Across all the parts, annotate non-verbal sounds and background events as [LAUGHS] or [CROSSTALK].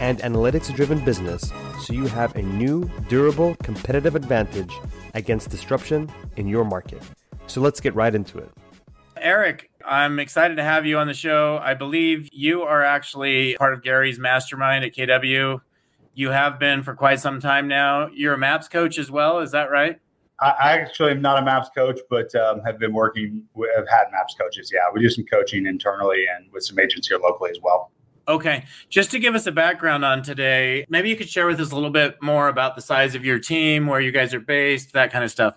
and analytics driven business so you have a new, durable, competitive advantage against disruption in your market. So let's get right into it. Eric, I'm excited to have you on the show. I believe you are actually part of Gary's mastermind at KW. You have been for quite some time now. You're a MAPS coach as well, is that right? I actually am not a MAPS coach, but um, have been working. Have had MAPS coaches. Yeah, we do some coaching internally and with some agents here locally as well. Okay. Just to give us a background on today, maybe you could share with us a little bit more about the size of your team, where you guys are based, that kind of stuff.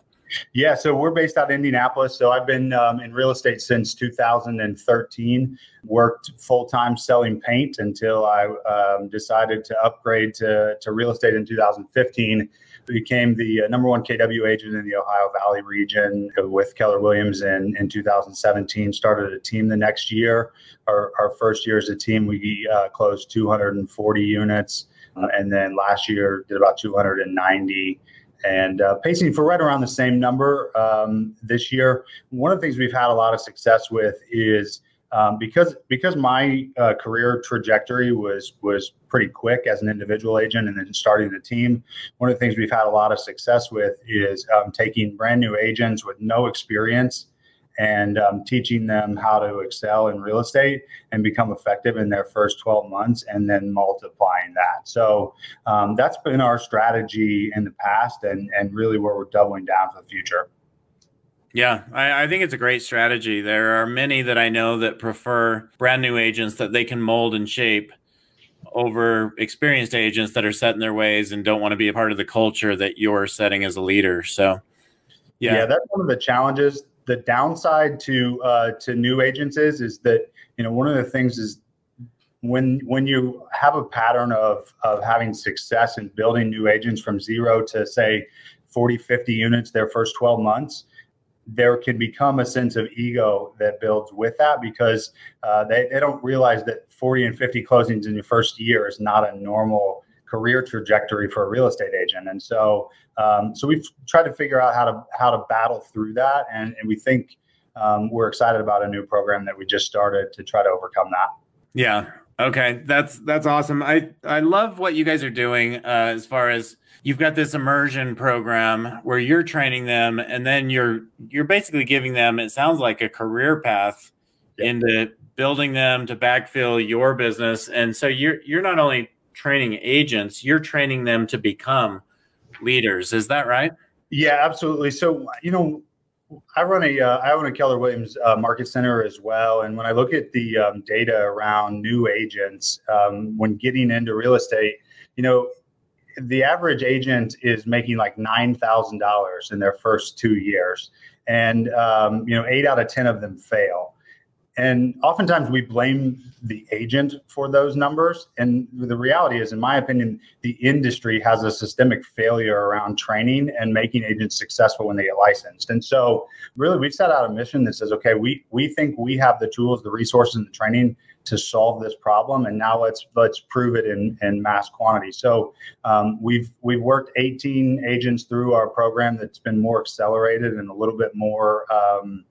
Yeah, so we're based out of Indianapolis. So I've been um, in real estate since 2013. Worked full time selling paint until I um, decided to upgrade to, to real estate in 2015 became the uh, number one KW agent in the Ohio Valley region with Keller Williams in, in 2017. Started a team the next year. Our, our first year as a team, we uh, closed 240 units. Uh, and then last year did about 290 and uh, pacing for right around the same number um, this year. One of the things we've had a lot of success with is um, because because my uh, career trajectory was was pretty quick as an individual agent and then starting the team. One of the things we've had a lot of success with is um, taking brand new agents with no experience and um, teaching them how to excel in real estate and become effective in their first 12 months and then multiplying that. So um, that's been our strategy in the past and, and really where we're doubling down for the future. Yeah, I, I, think it's a great strategy. There are many that I know that prefer brand new agents that they can mold and shape over experienced agents that are set in their ways and don't want to be a part of the culture that you're setting as a leader. So, yeah, yeah that's one of the challenges. The downside to uh, to new agents is is that you know one of the things is when when you have a pattern of of having success in building new agents from zero to say 40 50 units their first 12 months there can become a sense of ego that builds with that because uh, they, they don't realize that 40 and 50 closings in your first year is not a normal career trajectory for a real estate agent. And so, um, so we've tried to figure out how to how to battle through that, and, and we think um, we're excited about a new program that we just started to try to overcome that. Yeah. Okay. That's that's awesome. I I love what you guys are doing uh, as far as you've got this immersion program where you're training them and then you're you're basically giving them it sounds like a career path yeah. into building them to backfill your business. And so you're you're not only training agents you're training them to become leaders. Is that right? Yeah absolutely. So you know I run a uh, I own a Keller Williams uh, Market Center as well, and when I look at the um, data around new agents um, when getting into real estate, you know, the average agent is making like nine thousand dollars in their first two years, and um, you know eight out of ten of them fail. And oftentimes we blame the agent for those numbers. And the reality is, in my opinion, the industry has a systemic failure around training and making agents successful when they get licensed. And so, really, we've set out a mission that says, okay, we we think we have the tools, the resources, and the training to solve this problem and now let's let's prove it in in mass quantity. So um, we've we've worked 18 agents through our program that's been more accelerated and a little bit more um,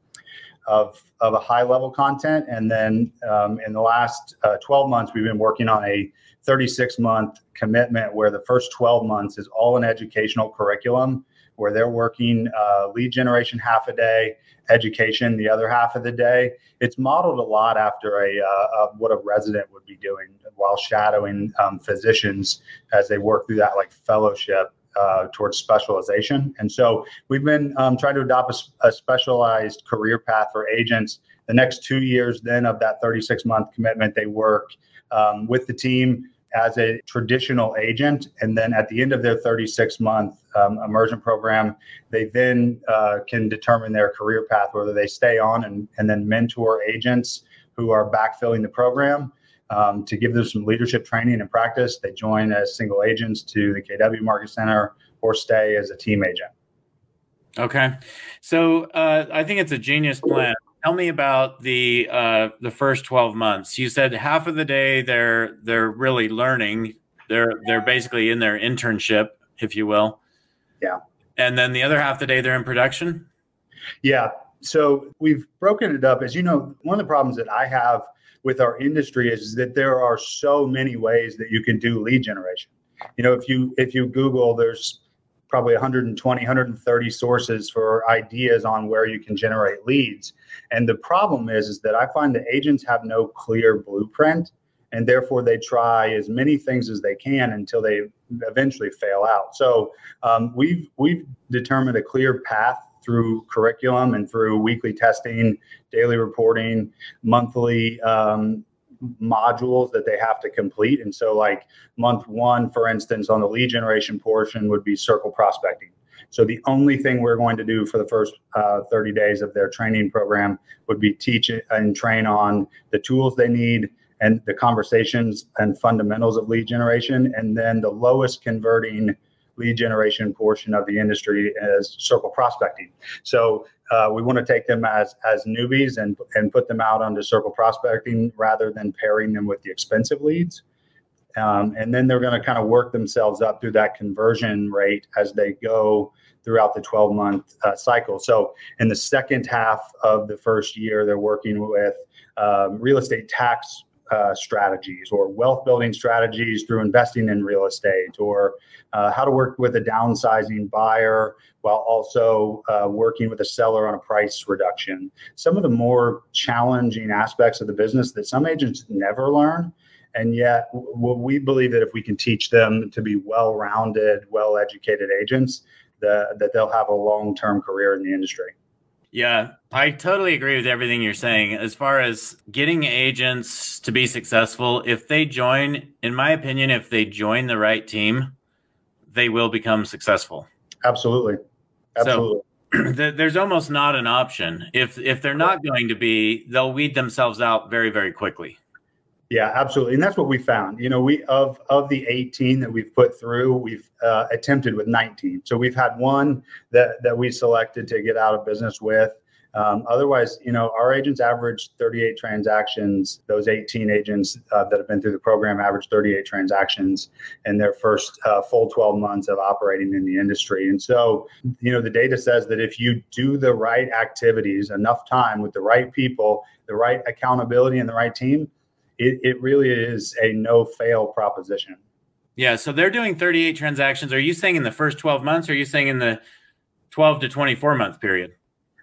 of of a high level content. And then um, in the last uh, 12 months we've been working on a 36 month commitment where the first 12 months is all an educational curriculum where they're working uh, lead generation half a day education the other half of the day. It's modeled a lot after a, uh, what a resident would be doing while shadowing um, physicians as they work through that like fellowship uh, towards specialization. And so we've been um, trying to adopt a, a, specialized career path for agents. The next two years, then, of that 36 month commitment, they work um, with the team as a traditional agent. And then at the end of their 36 month um, immersion program, they then uh, can determine their career path, whether they stay on and, and then mentor agents who are backfilling the program. Um, to give them some leadership training and practice, they join as single agents to the KW Market Center or stay as a team agent. Okay, so uh, I think it's a genius plan. Tell me about the uh, the first twelve months. You said half of the day they're they're really learning. They're they're basically in their internship, if you will. Yeah. And then the other half of the day they're in production. Yeah. So we've broken it up. As you know, one of the problems that I have with our industry is that there are so many ways that you can do lead generation. You know, if you if you Google, there's probably 120 130 sources for ideas on where you can generate leads and the problem is is that i find that agents have no clear blueprint and therefore they try as many things as they can until they eventually fail out so um, we've we've determined a clear path through curriculum and through weekly testing daily reporting monthly um, modules that they have to complete. And so, like month one, for instance, on the lead generation portion would be circle prospecting. So, the only thing we're going to do for the first uh, 30 days of their training program would be teach and train on the tools they need and the conversations and fundamentals of lead generation. And then the lowest converting lead generation portion of the industry is circle prospecting. So uh, we want to take them as as newbies and and put them out onto circle prospecting rather than pairing them with the expensive leads. Um, and then they're going to kind of work themselves up through that conversion rate as they go throughout the 12 month uh, cycle. So in the second half of the first year, they're working with um, real estate tax uh, strategies or wealth building strategies through investing in real estate or uh, how to work with a downsizing buyer while also uh, working with a seller on a price reduction. Some of the more challenging aspects of the business that some agents never learn. And yet, w- we believe that if we can teach them to be well rounded, well educated agents, the, that they'll have a long term career in the industry. Yeah, I totally agree with everything you're saying. As far as getting agents to be successful, if they join, in my opinion, if they join the right team, they will become successful. Absolutely. Absolutely. [CLEARS THROAT] So there's almost not an option. If if they're not going to be, they'll weed themselves out very very quickly. Yeah, absolutely, and that's what we found. You know, we of of the 18 that we've put through, we've uh, attempted with 19. So we've had one that that we selected to get out of business with, um, otherwise, you know, our agents average 38 transactions. Those 18 agents uh, that have been through the program average 38 transactions in their first uh, full 12 months of operating in the industry. And so, you know, the data says that if you do the right activities enough time with the right people, the right accountability, and the right team, it, it really is a no fail proposition. Yeah. So they're doing 38 transactions. Are you saying in the first 12 months? Or are you saying in the 12 to 24 month period?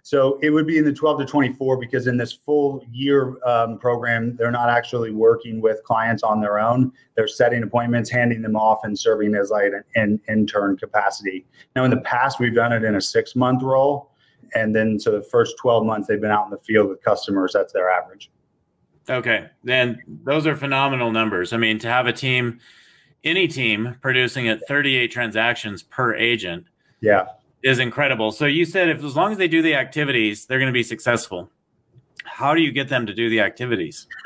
So it would be in the 12 to 24 because in this full year um, program, they're not actually working with clients on their own. They're setting appointments, handing them off, and serving as like an, an intern capacity. Now, in the past, we've done it in a six month role. And then, so the first 12 months, they've been out in the field with customers. That's their average. Okay. Then those are phenomenal numbers. I mean, to have a team, any team producing at 38 transactions per agent. Yeah is incredible. So you said if as long as they do the activities, they're going to be successful. How do you get them to do the activities? [LAUGHS]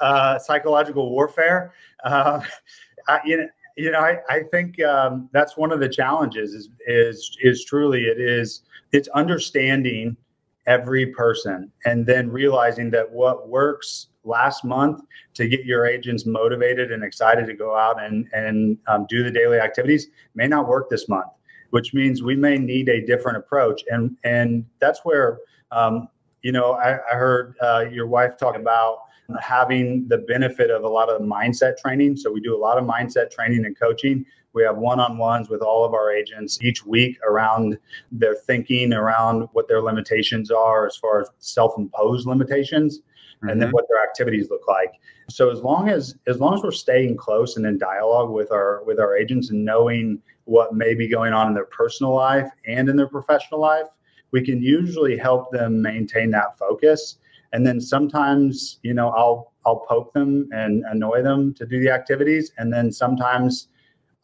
uh, psychological warfare. Uh, I, you know, you know, I, I think um, that's one of the challenges. Is is is truly it is it's understanding every person and then realizing that what works last month to get your agents motivated and excited to go out and and um, do the daily activities may not work this month which means we may need a different approach. And and that's where um, you know I, I heard uh, your wife talk about having the benefit of a lot of mindset training. So we do a lot of mindset training and coaching. We have one-on-ones with all of our agents each week around their thinking, around what their limitations are as far as self-imposed limitations, mm-hmm. and then mm-hmm. what their activities look like. So as long as as long as we're staying close and in dialogue with our with our agents and knowing what may be going on in their personal life and in their professional life, we can usually help them maintain that focus. And then sometimes, you know, I'll I'll poke them and annoy them to do the activities, and then sometimes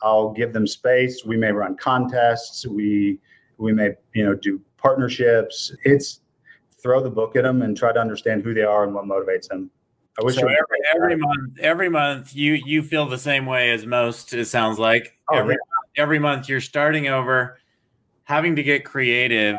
I'll give them space. We may run contests. We we may you know do partnerships. It's throw the book at them and try to understand who they are and what motivates them. I wish so every, every month, every month you you feel the same way as most. It sounds like oh, every yeah every month you're starting over having to get creative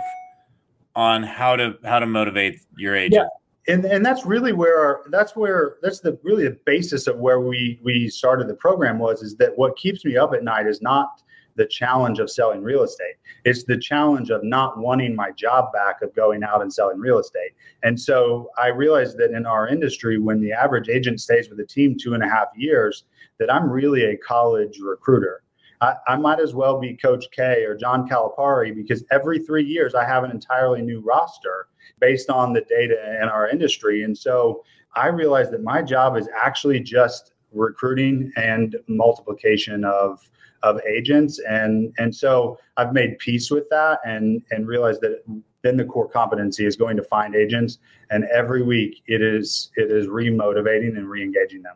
on how to how to motivate your agent. Yeah. And, and that's really where our, that's where that's the really the basis of where we we started the program was is that what keeps me up at night is not the challenge of selling real estate. It's the challenge of not wanting my job back of going out and selling real estate. And so I realized that in our industry, when the average agent stays with a team two and a half years, that I'm really a college recruiter. I, I might as well be Coach K or John Calipari because every three years I have an entirely new roster based on the data in our industry. And so I realized that my job is actually just recruiting and multiplication of of agents. And and so i've made peace with that and and realized that then the core competency is going to find agents. And every week it is it is remotivating and re-engaging them.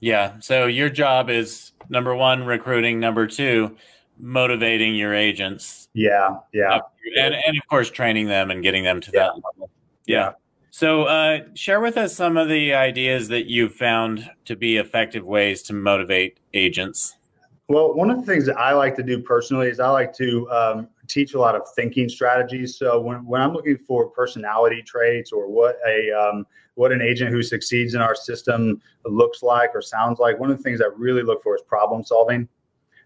Yeah. So your job is number one recruiting. Number two motivating your agents yeah yeah and, and of course training them and getting them to yeah. that level yeah. yeah. So, uh, share with us some of the ideas that you've found to be effective ways to motivate agents. Well, one of the things that I like to do personally is I like to um, teach a lot of thinking strategies. So when, when I'm looking for personality traits or what a um, what an agent who succeeds in our system looks like or sounds like, one of the things I really look for is problem solving.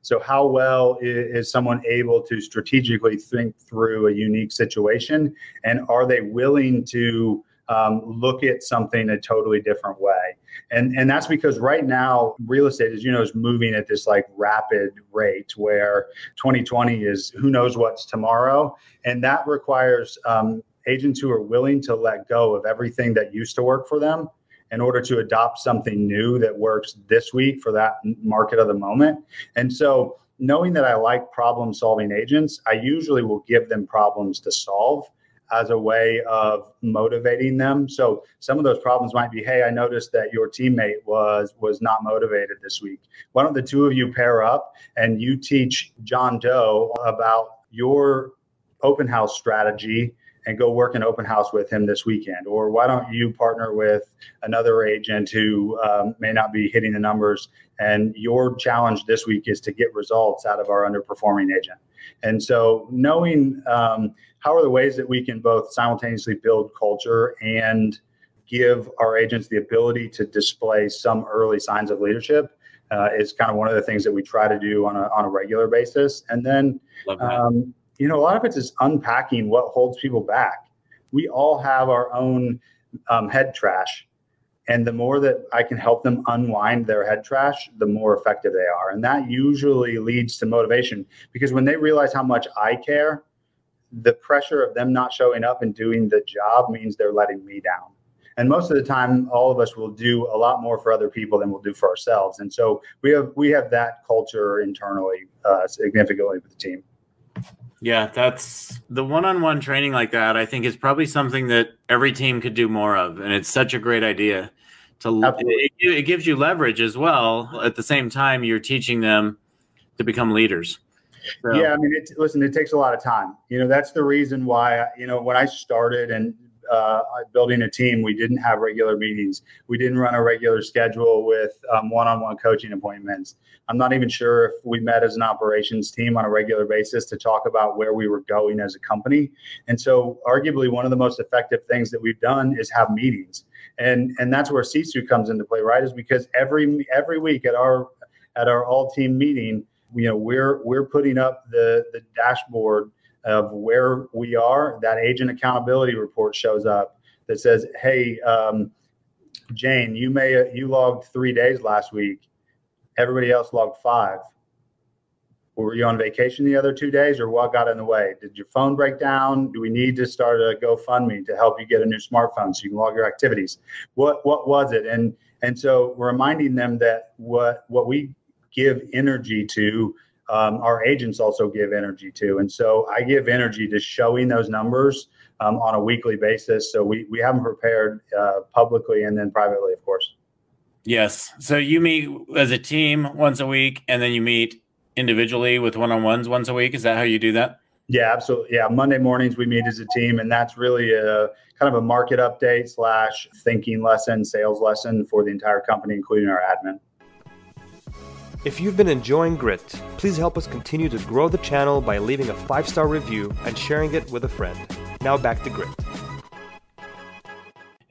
So how well is, someone able to strategically think through a unique situation, and are they willing to um, look at something a totally different way. And, and that's because right now, real estate, as you know, is moving at this like rapid rate where 2020 is who knows what's tomorrow. And that requires um, agents who are willing to let go of everything that used to work for them in order to adopt something new that works this week for that market of the moment. And so, knowing that I like problem solving agents, I usually will give them problems to solve as a way of motivating them. So some of those problems might be, hey, I noticed that your teammate was was not motivated this week. Why don't the two of you pair up and you teach John Doe about your open house strategy and go work an open house with him this weekend? Or why don't you partner with another agent who um, may not be hitting the numbers? And your challenge this week is to get results out of our underperforming agent. And so, knowing um, how are the ways that we can both simultaneously build culture and give our agents the ability to display some early signs of leadership uh, is kind of one of the things that we try to do on a, on a regular basis. And then, um, you know, a lot of it is unpacking what holds people back. We all have our own um, head trash. And the more that I can help them unwind their head trash, the more effective they are. And that usually leads to motivation because when they realize how much I care, the pressure of them not showing up and doing the job means they're letting me down. And most of the time, all of us will do a lot more for other people than we'll do for ourselves. And so we have we have that culture internally uh, significantly with the team. Yeah, that's the one-on-one training like that. I think is probably something that every team could do more of, and it's such a great idea. To it, it gives you leverage as well. At the same time, you're teaching them to become leaders. So. Yeah, I mean, it, listen, it takes a lot of time. You know, that's the reason why, you know, when I started and uh, building a team, we didn't have regular meetings. We didn't run a regular schedule with um, one-on-one coaching appointments. I'm not even sure if we met as an operations team on a regular basis to talk about where we were going as a company. And so, arguably, one of the most effective things that we've done is have meetings. And and that's where Sisu comes into play, right? Is because every every week at our at our all team meeting, you know we're we're putting up the the dashboard of where we are that agent accountability report shows up that says hey um, jane you may you logged three days last week. Everybody else logged five. Were you on vacation the other two days or what got in the way? Did your phone break down? Do we need to start a gofundme to help you get a new smartphone so you can log your activities? What what was it? And and so we're reminding them that what what we give energy to, um, our agents also give energy to. And so I give energy to showing those numbers um, on a weekly basis. So we, we have them prepared uh, publicly and then privately, of course. Yes. So you meet as a team once a week and then you meet individually with one on ones once a week. Is that how you do that? Yeah, absolutely. Yeah, Monday mornings we meet as a team, and that's really a kind of a market update slash thinking lesson, sales lesson for the entire company, including our admin. If you've been enjoying Grit, please help us continue to grow the channel by leaving a five star review and sharing it with a friend. Now back to Grit.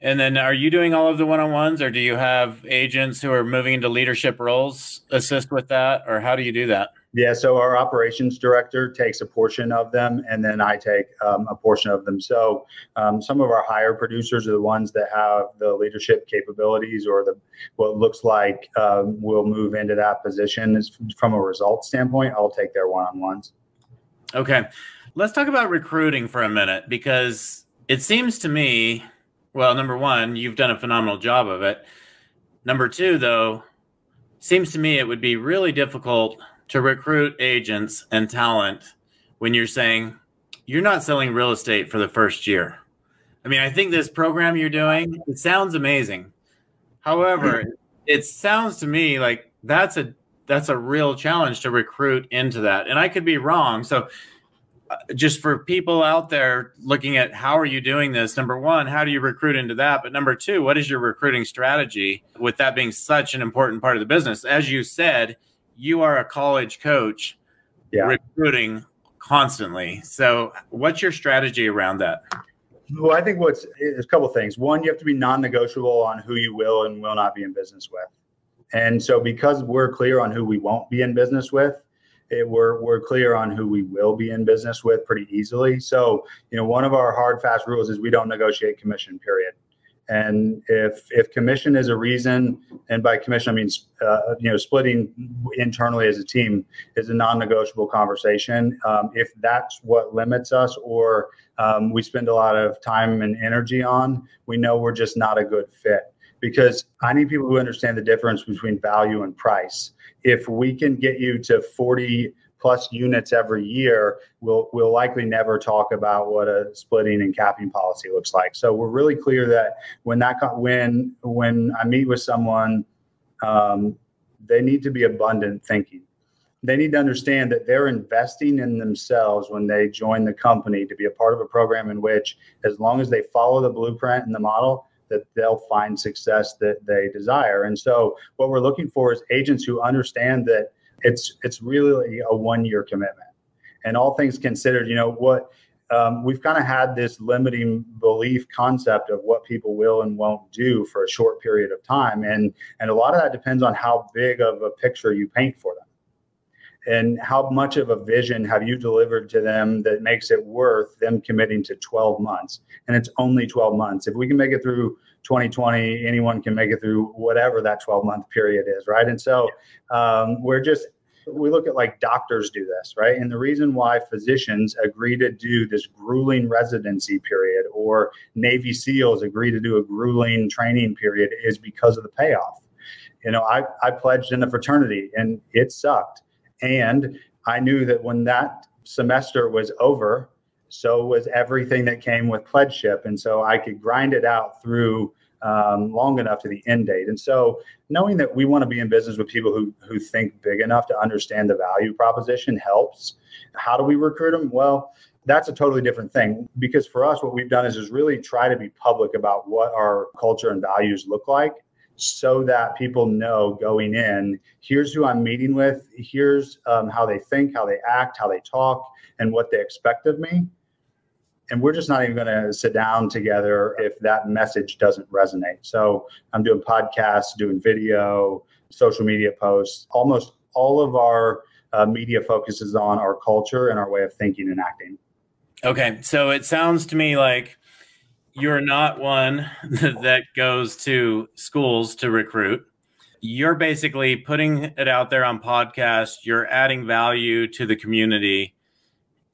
And then are you doing all of the one on ones or do you have agents who are moving into leadership roles assist with that? Or how do you do that? Yeah, so our operations director takes a portion of them, and then I take um, a portion of them. So um, some of our higher producers are the ones that have the leadership capabilities, or the what looks like um, will move into that position. From a result standpoint, I'll take their one-on-ones. Okay, let's talk about recruiting for a minute because it seems to me, well, number one, you've done a phenomenal job of it. Number two, though, seems to me it would be really difficult to recruit agents and talent when you're saying you're not selling real estate for the first year. I mean, I think this program you're doing, it sounds amazing. However, [CLEARS THROAT] it sounds to me like that's a that's a real challenge to recruit into that. And I could be wrong. So uh, just for people out there looking at how are you doing this number one how do you recruit into that but number two what is your recruiting strategy with that being such an important part of the business as you said you are a college coach yeah. recruiting constantly. So, what's your strategy around that? Well, I think what's a couple things. One, you have to be non-negotiable on who you will and will not be in business with. And so, because we're clear on who we won't be in business with, it, we're we're clear on who we will be in business with pretty easily. So, you know, one of our hard fast rules is we don't negotiate commission. Period. And if if commission is a reason, and by commission I mean uh, you know splitting internally as a team is a non-negotiable conversation. Um, if that's what limits us, or um, we spend a lot of time and energy on, we know we're just not a good fit. Because I need people who understand the difference between value and price. If we can get you to forty plus units every year, we'll we'll likely never talk about what a splitting and capping policy looks like. So we're really clear that when that when when I meet with someone, um, they need to be abundant thinking. They need to understand that they're investing in themselves when they join the company to be a part of a program in which, as long as they follow the blueprint and the model, that they'll find success that they desire. And so, what we're looking for is agents who understand that it's it's really a one year commitment. And all things considered, you know what um, we've kind of had this limiting belief concept of what people will and won't do for a short period of time, and and a lot of that depends on how big of a picture you paint for them and how much of a vision have you delivered to them that makes it worth them committing to 12 months? And it's only 12 months. If we can make it through 2020 anyone can make it through whatever that 12 month period is right? And so um, we're just we look at like doctors do this right? And the reason why physicians agree to do this grueling residency period or navy seals agree to do a grueling training period is because of the payoff. You know i, I pledged in the fraternity and it sucked and i knew that when that semester was over so was everything that came with pledgeship. And so I could grind it out through um, long enough to the end date. And so knowing that we want to be in business with people who, who think big enough to understand the value proposition helps. How do we recruit them? Well, that's a totally different thing because for us, what we've done is, is really try to be public about what our culture and values look like so that people know going in here's who i'm meeting with here's um, how they think how they act how they talk and what they expect of me and we're just not even going to sit down together if that message doesn't resonate. So I'm doing podcasts, doing video, social media posts. Almost all of our uh, media focuses on our culture and our way of thinking and acting. Okay, so it sounds to me like you're not one [LAUGHS] that goes to schools to recruit. You're basically putting it out there on podcasts. You're adding value to the community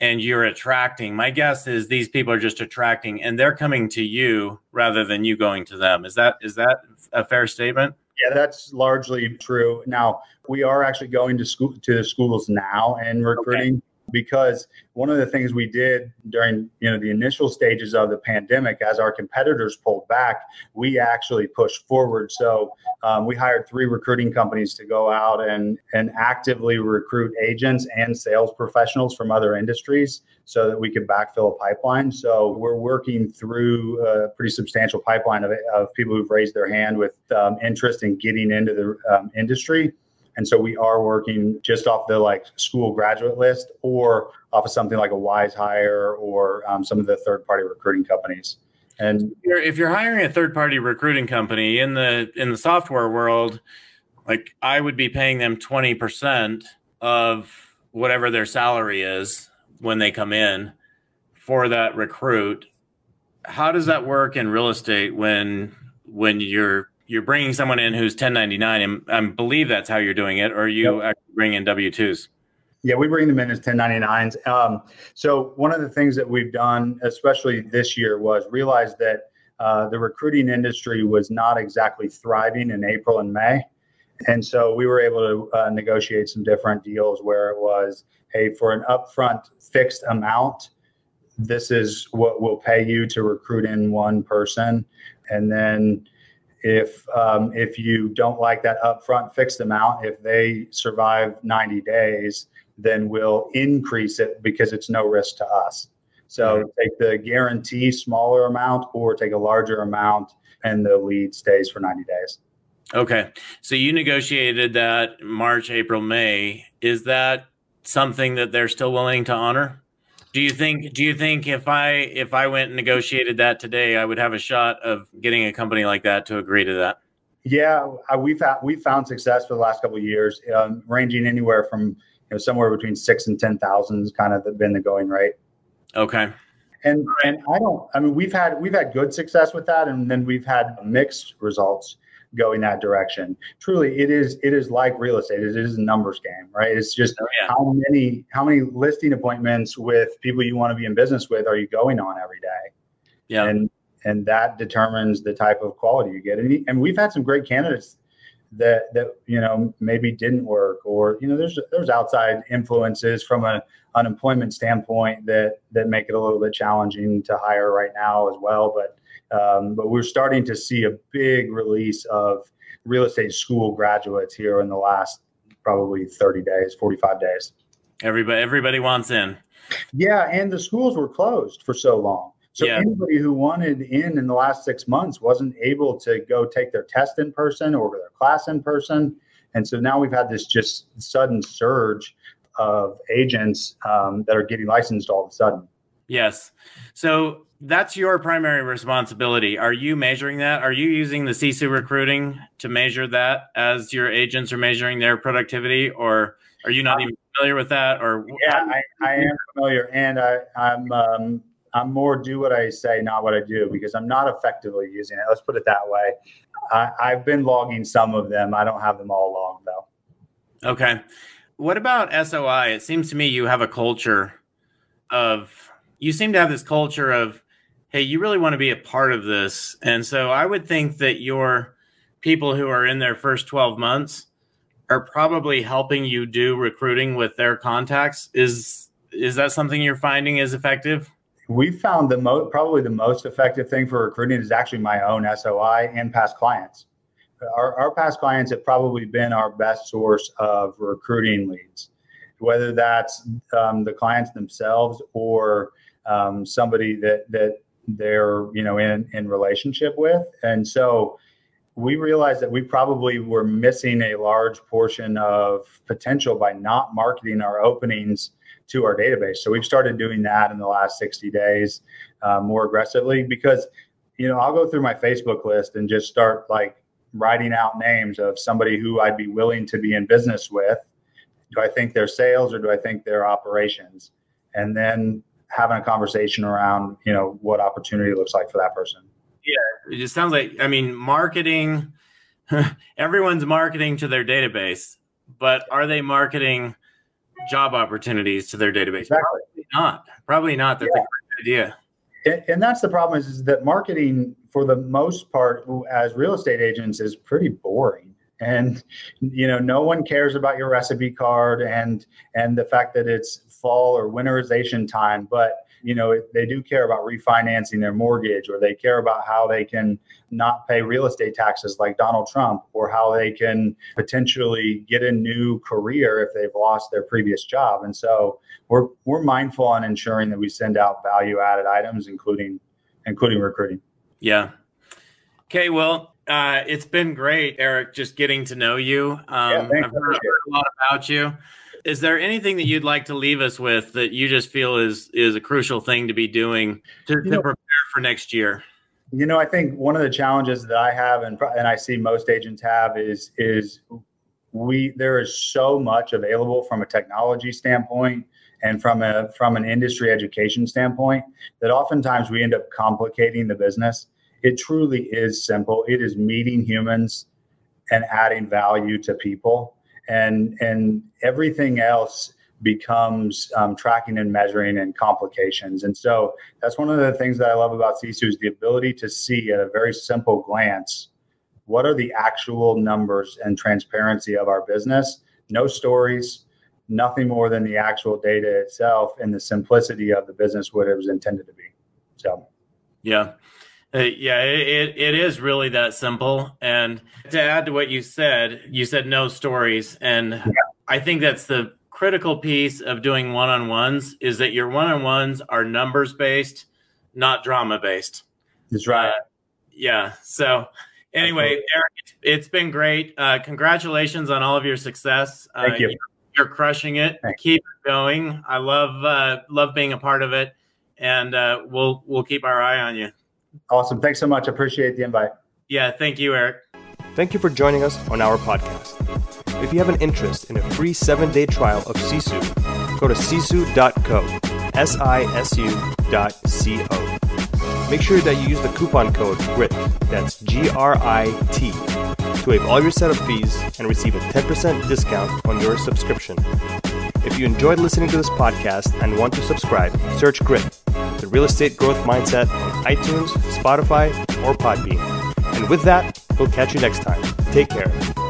and you're attracting. My guess is these people are just attracting and they're coming to you rather than you going to them. Is that is that a fair statement? Yeah that's largely true. Now we are actually going to school to the schools now and recruiting. okay because one of the things we did during you know the initial stages of the pandemic as our competitors pulled back we actually pushed forward. So um, we hired three recruiting companies to go out and and actively recruit agents and sales professionals from other industries so that we could backfill a pipeline. So we're working through a pretty substantial pipeline of, of people who've raised their hand with um, interest in getting into the um, industry And so we are working just off the like school graduate list or off of something like a WizeHire or um, some of the third party recruiting companies. And if you're, hiring a third party recruiting company in the in the software world, like I would be paying them 20% of whatever their salary is when they come in for that recruit. How does that work in real estate when when you're you're bringing someone in who's 1099 and I believe that's how you're doing it or you yep. bring in W2s? Yeah, we bring them in as 1099s. Um, so one of the things that we've done, especially this year, was realize that uh, the recruiting industry was not exactly thriving in April and May. And so we were able to uh, negotiate some different deals where it was, hey, for an upfront fixed amount, this is what we'll pay you to recruit in one person. And then if um, if you don't like that upfront fixed amount, if they survive 90 days, then we'll increase it because it's no risk to us. So mm-hmm. take the guarantee smaller amount or take a larger amount and the lead stays for 90 days. Okay. So you negotiated that March, April, May. Is that something that they're still willing to honor? Do you think do you think if I if I went and negotiated that today, I would have a shot of getting a company like that to agree to that? Yeah, we've had, we've found success for the last couple of years, um, ranging anywhere from you know somewhere between six and ten thousand is kind of been the going rate. Okay. And and I don't. I mean, we've had we've had good success with that, and then we've had mixed results going that direction. Truly, it is it is like real estate. It is a numbers game, right? It's just oh, yeah. how many how many listing appointments with people you want to be in business with are you going on every day? Yeah. And and that determines the type of quality you get. And, and we've had some great candidates that that you know maybe didn't work or you know there's there's outside influences from an unemployment standpoint that that make it a little bit challenging to hire right now as well but um, but we're starting to see a big release of real estate school graduates here in the last probably 30 days 45 days everybody everybody wants in yeah and the schools were closed for so long so yeah. anybody who wanted in in the last six months wasn't able to go take their test in person or their class in person. And so now we've had this just sudden surge of agents um, that are getting licensed all of a sudden. Yes. So that's your primary responsibility. Are you measuring that? Are you using the Sisu recruiting to measure that as your agents are measuring their productivity, or are you not even familiar with that? Or yeah, I, I am familiar, and I, I'm um, I'm more do what I say, not what I do, because I'm not effectively using it. Let's put it that way. I, I've been logging some of them. I don't have them all logged though. Okay. What about SOI? It seems to me you have a culture of, you seem to have this culture of, hey, you really want to be a part of this. And so I would think that your people who are in their first 12 months are probably helping you do recruiting with their contacts. Is is that something you're finding is effective? we found the most probably the most effective thing for recruiting is actually my own SOI and past clients. Our, our past clients have probably been our best source of recruiting leads, whether that's um, the clients themselves or um, somebody that that they're you know in in relationship with, and so we realized that we probably were missing a large portion of potential by not marketing our openings to our database. So we've started doing that in the last 60 days uh, more aggressively because, you know, I'll go through my Facebook list and just start like writing out names of somebody who I'd be willing to be in business with. Do I think they're sales or do I think they're operations? And then having a conversation around, you know, what opportunity looks like for that person. Yeah, it just sounds like I mean, marketing. [LAUGHS] everyone's marketing to their database, but are they marketing job opportunities to their database? Exactly. Probably not. Probably not. That's yeah. a great idea. And, and that's the problem is, is that marketing, for the most part, as real estate agents, is pretty boring and you know no one cares about your recipe card and and the fact that it's fall or winterization time but you know they do care about refinancing their mortgage or they care about how they can not pay real estate taxes like Donald Trump or how they can potentially get a new career if they've lost their previous job. And so we're we're mindful on ensuring that we send out value added items including including recruiting. Yeah. Okay well Uh, it's been great, Eric, just getting to know you. Um, yeah, I've heard, heard a lot about you. Is there anything that you'd like to leave us with that you just feel is is a crucial thing to be doing to, to know, prepare for next year? You know, I think one of the challenges that I have, and and I see most agents have, is is we there is so much available from a technology standpoint and from a from an industry education standpoint that oftentimes we end up complicating the business it truly is simple. It is meeting humans and adding value to people. And and everything else becomes um, tracking and measuring and complications. And so that's one of the things that i love about sisu is the ability to see at a very simple glance what are the actual numbers and transparency of our business? No stories nothing more than the actual data itself and the simplicity of the business what it was intended to be. So. Yeah uh, yeah it, it is really that simple and to add to what you said you said no stories and yeah. i think that's the critical piece of doing one-on-ones is that your one-on-ones are numbers based not drama based that's right uh, yeah so anyway, Eric, it's been great. Uh, congratulations on all of your success. Uh, Thank you. You're, crushing it. Thanks. Keep it going. I love uh, love being a part of it, and uh, we'll we'll keep our eye on you. Awesome. Thanks so much. Appreciate the invite. Yeah. Thank you, Eric. Thank you for joining us on our podcast. If you have an interest in a free seven day trial of Sisu, go to sisu.co. S I S U dot C O. Make sure that you use the coupon code GRIT, that's G R I T, to waive all your setup fees and receive a 10% discount on your subscription. If you enjoyed listening to this podcast and want to subscribe, search GRIT, the real estate growth mindset on iTunes, Spotify, or Podbean. And with that, we'll catch you next time. Take care.